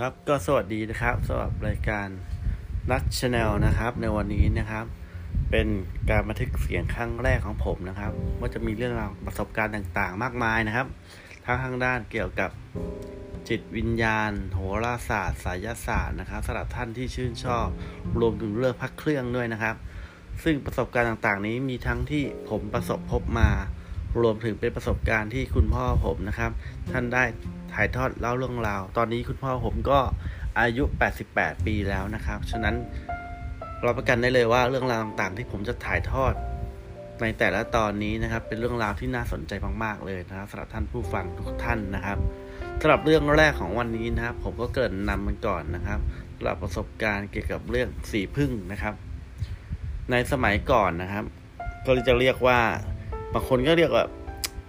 ครับก็สวัสดีนะครับสำหรับรายการนัก Channel นะครับ ในวันนี้นะครับ เป็นการบันทึกเสียงครั้งแรกของผมนะครับว่าจะมีเรื่องราวประสบการณ์ต่างๆ มากมายนะครับ ทั้งทางด้านเกี่ยวกับจิตวิญญาณ โหราศาสตร์ ไสยศาสตร์นะครับสำหรับท่านที่ชื่นชอบ รวมถึงเรื่องพระเครื่องด้วยนะครับ ซึ่งประสบการณ์ต่างๆ นี้มีทั้งที่ผมประสบพบมา รวมถึงเป็นประสบการณ์ที่คุณพ่อผมนะครับ ท่านได้ถ่ายทอดเล่าเรื่องราว ตอนนี้คุณพ่อผมก็อายุ 88 ปีแล้วนะครับ ฉะนั้นเราประกันได้เลยว่าเรื่องราวต่างๆ ที่ผมจะถ่ายทอดในแต่ละตอนนี้นะครับ เป็นเรื่องราวที่น่าสนใจมากๆเลยนะครับสำหรับท่านผู้ฟังทุกท่านนะครับสำหรับเรื่องแรกของวันนี้นะครับ ผมก็เกิดนำมันก่อนนะครับสำหรับประสบการณ์เกี่ยวกับเรื่องสีพึ่งนะครับ ในสมัยก่อนนะครับ ก็จะเรียกว่า บางคนก็เรียกว่า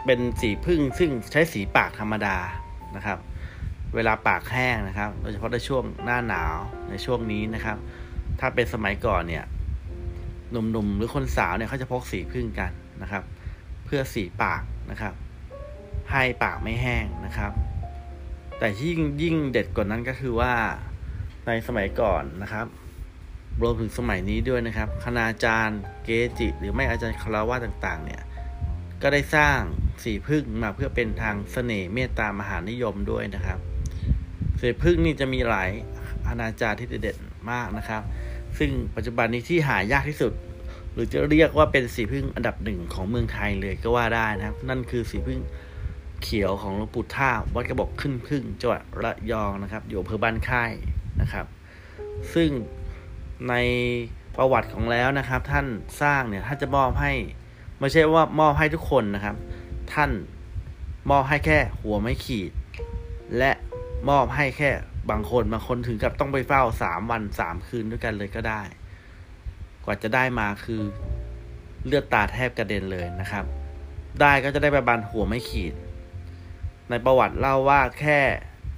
เป็นสีพึ่งซึ่งใช้สีปากธรรมดานะครับ เวลาปากแห้งนะครับ โดยเฉพาะในช่วงหน้าหนาวในช่วงนี้นะครับ ถ้าเป็นสมัยก่อนเนี่ยหนุ่มๆหรือคนสาวเนี่ยเขาจะพกสีพึ่งกันนะครับ เพื่อสีปากนะครับ ให้ปากไม่แห้งนะครับ แต่ยิ่งยิ่งเด็ดกว่านั้นก็คือว่าในสมัยก่อนนะครับรวมถึงสมัยนี้ด้วยนะครับ คณาจารย์เกจิ หรือไม่อาจารย์คารวะต่าง ๆ เนี่ย ก็ได้สร้างสีพึ่งมาเพื่อเป็นทางเสน่ห์เมตตามหานิยมด้วยนะครับสีพึ่งนี่จะมีหลายคณาจารย์ที่เด็ดมากนะครับ ซึ่งปัจจุบันนี้ที่หายากที่สุด หรือจะเรียกว่าเป็นสีพึ่งอันดับหนึ่งของเมืองไทยเลยก็ว่าได้นะครับ นั่นคือสีพึ่งเขียวของหลวงปู่ท่าวัดกระบอกขึ้นพึ่งจังหวัดระยองนะครับ อยู่อำเภอบ้านค่ายนะครับ ซึ่งในประวัติของแล้วนะครับ ท่านสร้างเนี่ยท่านจะมอบให้ ไม่ใช่ว่ามอบให้ทุกคนนะครับ ท่านมอบให้แค่หัวไม่ขีด และมอบให้แค่บางคนบางคนถึงกับต้องไปเฝ้าสามวันสามคืนด้วยกันเลยก็ได้ กว่าจะได้มาคือเลือดตาแทบกระเด็นเลยนะครับ ได้ก็จะได้ประมาณหัวไม่ขีด ในประวัติเล่าว่าแค่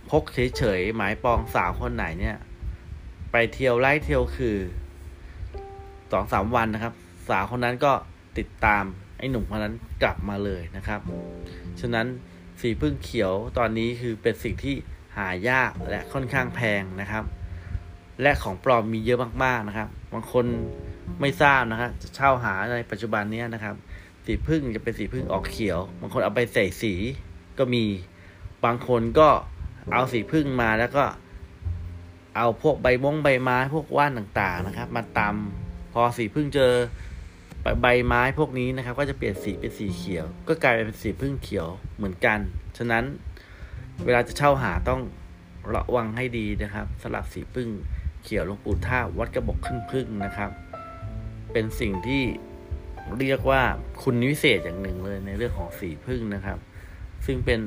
พกเฉยๆหมายปองสาวคนไหนเนี่ย ไปเที่ยวไล่เที่ยวคือสองสามวันนะครับ สาวคนนั้นก็ ติดตามไอ้หนุ่มคนนั้นกลับมาเลยนะครับ ฉะนั้นสีพึ่งเขียวตอนนี้คือเป็นสิ่งที่หายากและค่อนข้างแพงนะครับ และของปลอมมีเยอะมากๆนะครับ บางคนไม่ทราบนะครับจะเช่าหาในปัจจุบันนี้นะครับ สีพึ่งจะเป็นสีพึ่งออกเขียว บางคนเอาไปใส่สีก็มี บางคนก็เอาสีพึ่งมาแล้วก็ เอาพวกใบมงใบไม้พวกว่านต่างๆนะครับ มาตำพอสีพึ่งเจอ ใบไม้พวกนี้นะครับ ก็จะเปลี่ยนสีเป็นสีเขียว ก็กลายเป็นสีพึ่งเขียวเหมือนกัน ฉะนั้นเวลาจะเช่าหาต้องระวังให้ดีนะครับสลับสีพึ่งเขียวหลวงปู่ท่าวัดกระบอกขึ้นพึ่งนะครับ เป็นสิ่งที่เรียกว่าคุณวิเศษอย่างหนึ่งเลยในเรื่องของสีพึ่งนะครับ ซึ่งเป็น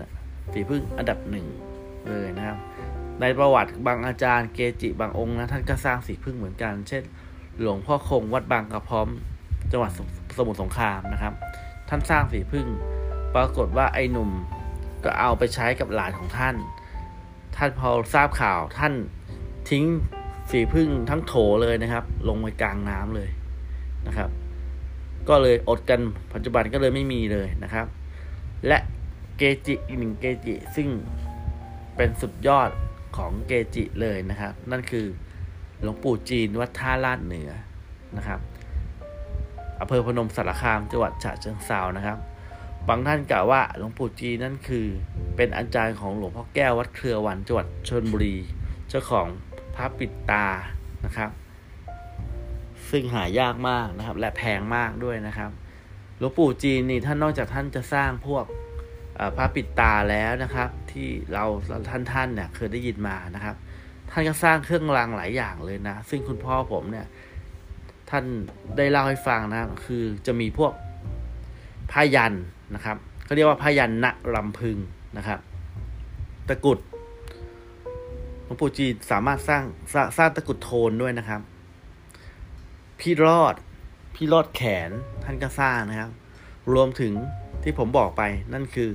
สีพึ่งอันดับหนึ่งเลยนะครับ ในประวัติบางอาจารย์เกจิบางองค์นะท่านก็สร้างสีพึ่งเหมือนกัน เช่น หลวงพ่อคงวัดบางกระพร้อม จังหวัดสมุทรสงครามนะครับ ท่านสร้างสีพึ่ง ปรากฏว่าไอ้หนุ่มก็เอาไปใช้กับหลานของท่าน ท่านพอทราบข่าวท่านทิ้งสีพึ่งทั้งโถเลยนะครับ ลงไปกลางน้ำเลยนะครับ ก็เลยอดกันปัจจุบันก็เลยไม่มีเลยนะครับ และเกจิอีกหนึ่งเกจิซึ่งเป็นสุดยอดของเกจิเลยนะครับ นั่นคือหลวงปู่จีนวัดท่าลาดเหนือนะครับ อำเภอพนมสารคามจังหวัดฉะเชิงเซานะครับ บางท่านกล่าวว่าหลวงปู่จีนนั่นคือ เป็นอาจารย์ของหลวงพ่อแก้ววัดเครือวันจังหวัดชนบุรี เจ้าของพระปิดตานะครับ ซึ่งหายากมากนะครับ และแพงมากด้วยนะครับหลวงปู่จีนนี่ท่านนอกจากท่านจะสร้างพวกพระปิดตาแล้วนะครับ ที่เราท่านท่านเนี่ยเคยได้ยินมานะครับ ท่านก็สร้างเครื่องรางหลายอย่างเลยนะ ซึ่งคุณพ่อผมเนี่ย ท่านได้เล่าให้ฟังนะครับ คือจะมีพวกผ้ายันนะครับเขาเรียกว่าผ้ายันณลำพึงนะครับ ตะกุดหลวงปู่จีนสามารถสร้างสร้างสร้างตะกุดโทนด้วยนะครับ พี่รอดพี่รอดแขนท่านก็สร้างนะครับ รวมถึงที่ผมบอกไปนั่นคือ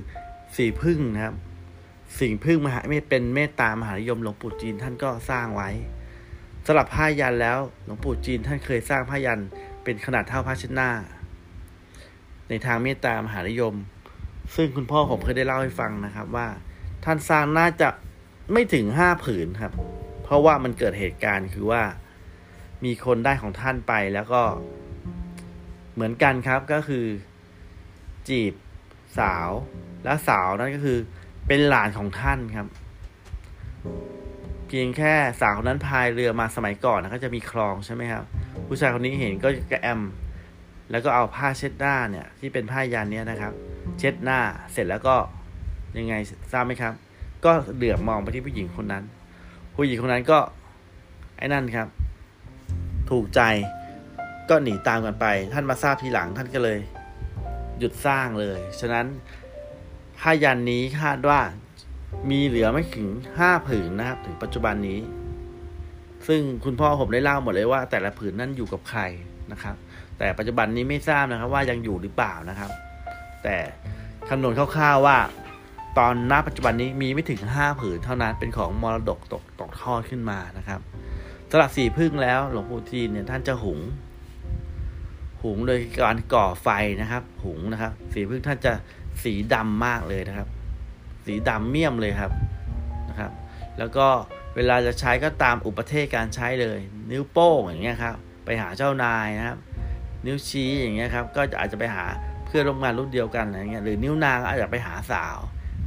สีพึ่งนะครับ สิ่งพึ่งมหาไม่เป็นเมตตามหานิยมหลวงปู่จีนท่านก็สร้างไว้ สำหรับผ้ายันแล้วหลวงปู่จีนท่านเคยสร้างผ้ายันเป็นขนาดเท่าผ้าเช็ดหน้า ในทางเมตตามหานิยม ซึ่งคุณพ่อผมเคยได้เล่าให้ฟังนะครับว่า ท่านสร้างน่าจะไม่ถึงห้าผืนครับ เพราะว่ามันเกิดเหตุการณ์คือว่า มีคนได้ของท่านไปแล้วก็เหมือนกันครับก็คือ จีบสาวและสาวนั้นก็คือเป็นหลานของท่านครับ เพียงแค่สาวคนนั้นพายเรือมาสมัยก่อนนะก็จะมีคลองใช่ไหมครับ ผู้ชายคนนี้เห็นก็กระแอม แล้วก็เอาผ้าเช็ดหน้าเนี่ยที่เป็นผ้ายันเนี้ยนะครับ เช็ดหน้าเสร็จแล้วก็ยังไงทราบไหมครับ ก็เหลือบมองไปที่ผู้หญิงคนนั้น ผู้หญิงคนนั้นก็ไอ้นั่นครับ ถูกใจก็หนีตามกันไป ท่านมาทราบทีหลังท่านก็เลย หยุดสร้างเลย ฉะนั้นผ้ายันนี้คาดว่า มีเหลือไม่ถึงห้าผืนนะครับ ถึงปัจจุบันนี้ ซึ่งคุณพ่อผมได้เล่าหมดเลยว่า แต่ละผืนนั้นอยู่กับใครนะครับ แต่ปัจจุบันนี้ไม่ทราบนะครับ ว่ายังอยู่หรือเปล่านะครับ แต่คำนวณคร่าวๆว่า ตอนณปัจจุบันนี้มีไม่ถึงห้าผืนเท่านั้นเป็นของมรดกตกตกทอดขึ้นมานะครับสำหรับสีพึ่งแล้วหลวงปู่จีนเนี่ยท่านจะหุง หุงโดยการก่อไฟนะครับ หุงนะครับ สีพึ่งท่านจะสีดำมากเลยนะครับ สีดำเมี่ยมเลยครับนะครับ แล้วก็เวลาจะใช้ก็ตามอุปเทศการใช้เลย นิ้วโป้งอย่างเงี้ยครับไปหาเจ้านายนะครับ นิ้วชี้อย่างเงี้ยครับก็อาจจะไปหาเพื่อนร่วมงานรุ่นเดียวกันอะไรเงี้ยหรือนิ้วนางอาจจะไปหาสาว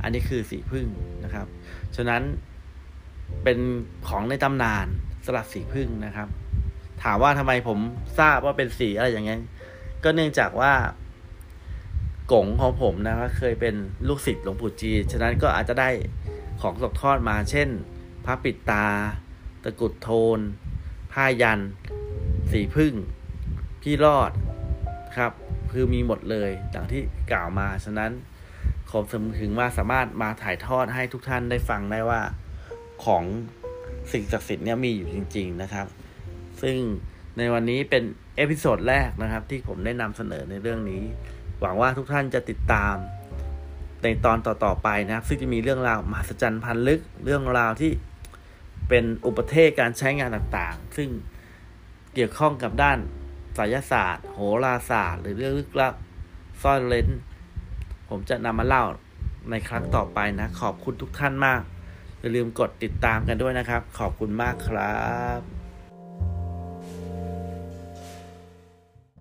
อันนี้คือสีพึ่งนะครับ ฉะนั้นเป็นของในตำนานสลัดสีพึ่งนะครับ ถามว่าทำไมผมทราบว่าเป็นสีอะไรอย่างเงี้ยก็เนื่องจากว่า กงของผมนะครับเคยเป็นลูกศิษย์หลวงปู่จี ฉะนั้นก็อาจจะได้ของตกทอดมา เช่นพระปิดตา ตะกุดโทน ผ้ายัน สีพึ่ง พี่รอดครับ คือมีหมดเลยอย่างที่กล่าวมา ฉะนั้นผมถึงว่าสามารถมาถ่ายทอดให้ทุกท่านได้ฟังได้ว่าของสิ่งศักดิ์สิทธิ์เนี่ยมีอยู่จริง ๆนะครับ ซึ่งในวันนี้เป็น episode แรกนะครับ ที่ผมได้นำเสนอในเรื่องนี้ หวังว่าทุกท่านจะติดตามในตอนต่อๆไปนะครับ ซึ่งจะมีเรื่องราวมหัศจรรย์พันลึกเรื่องราวที่เป็นอุปเท่ห์การใช้งานต่างๆ ซึ่งเกี่ยวข้องกับด้านไสยศาสตร์ โหราศาสตร์ หรือเรื่องลึกลับซ่อนเร้น ผมจะนำมาเล่าในครั้งต่อไปนะ ขอบคุณทุกท่านมาก อย่าลืมกดติดตามกันด้วยนะครับ ขอบคุณมากครับบ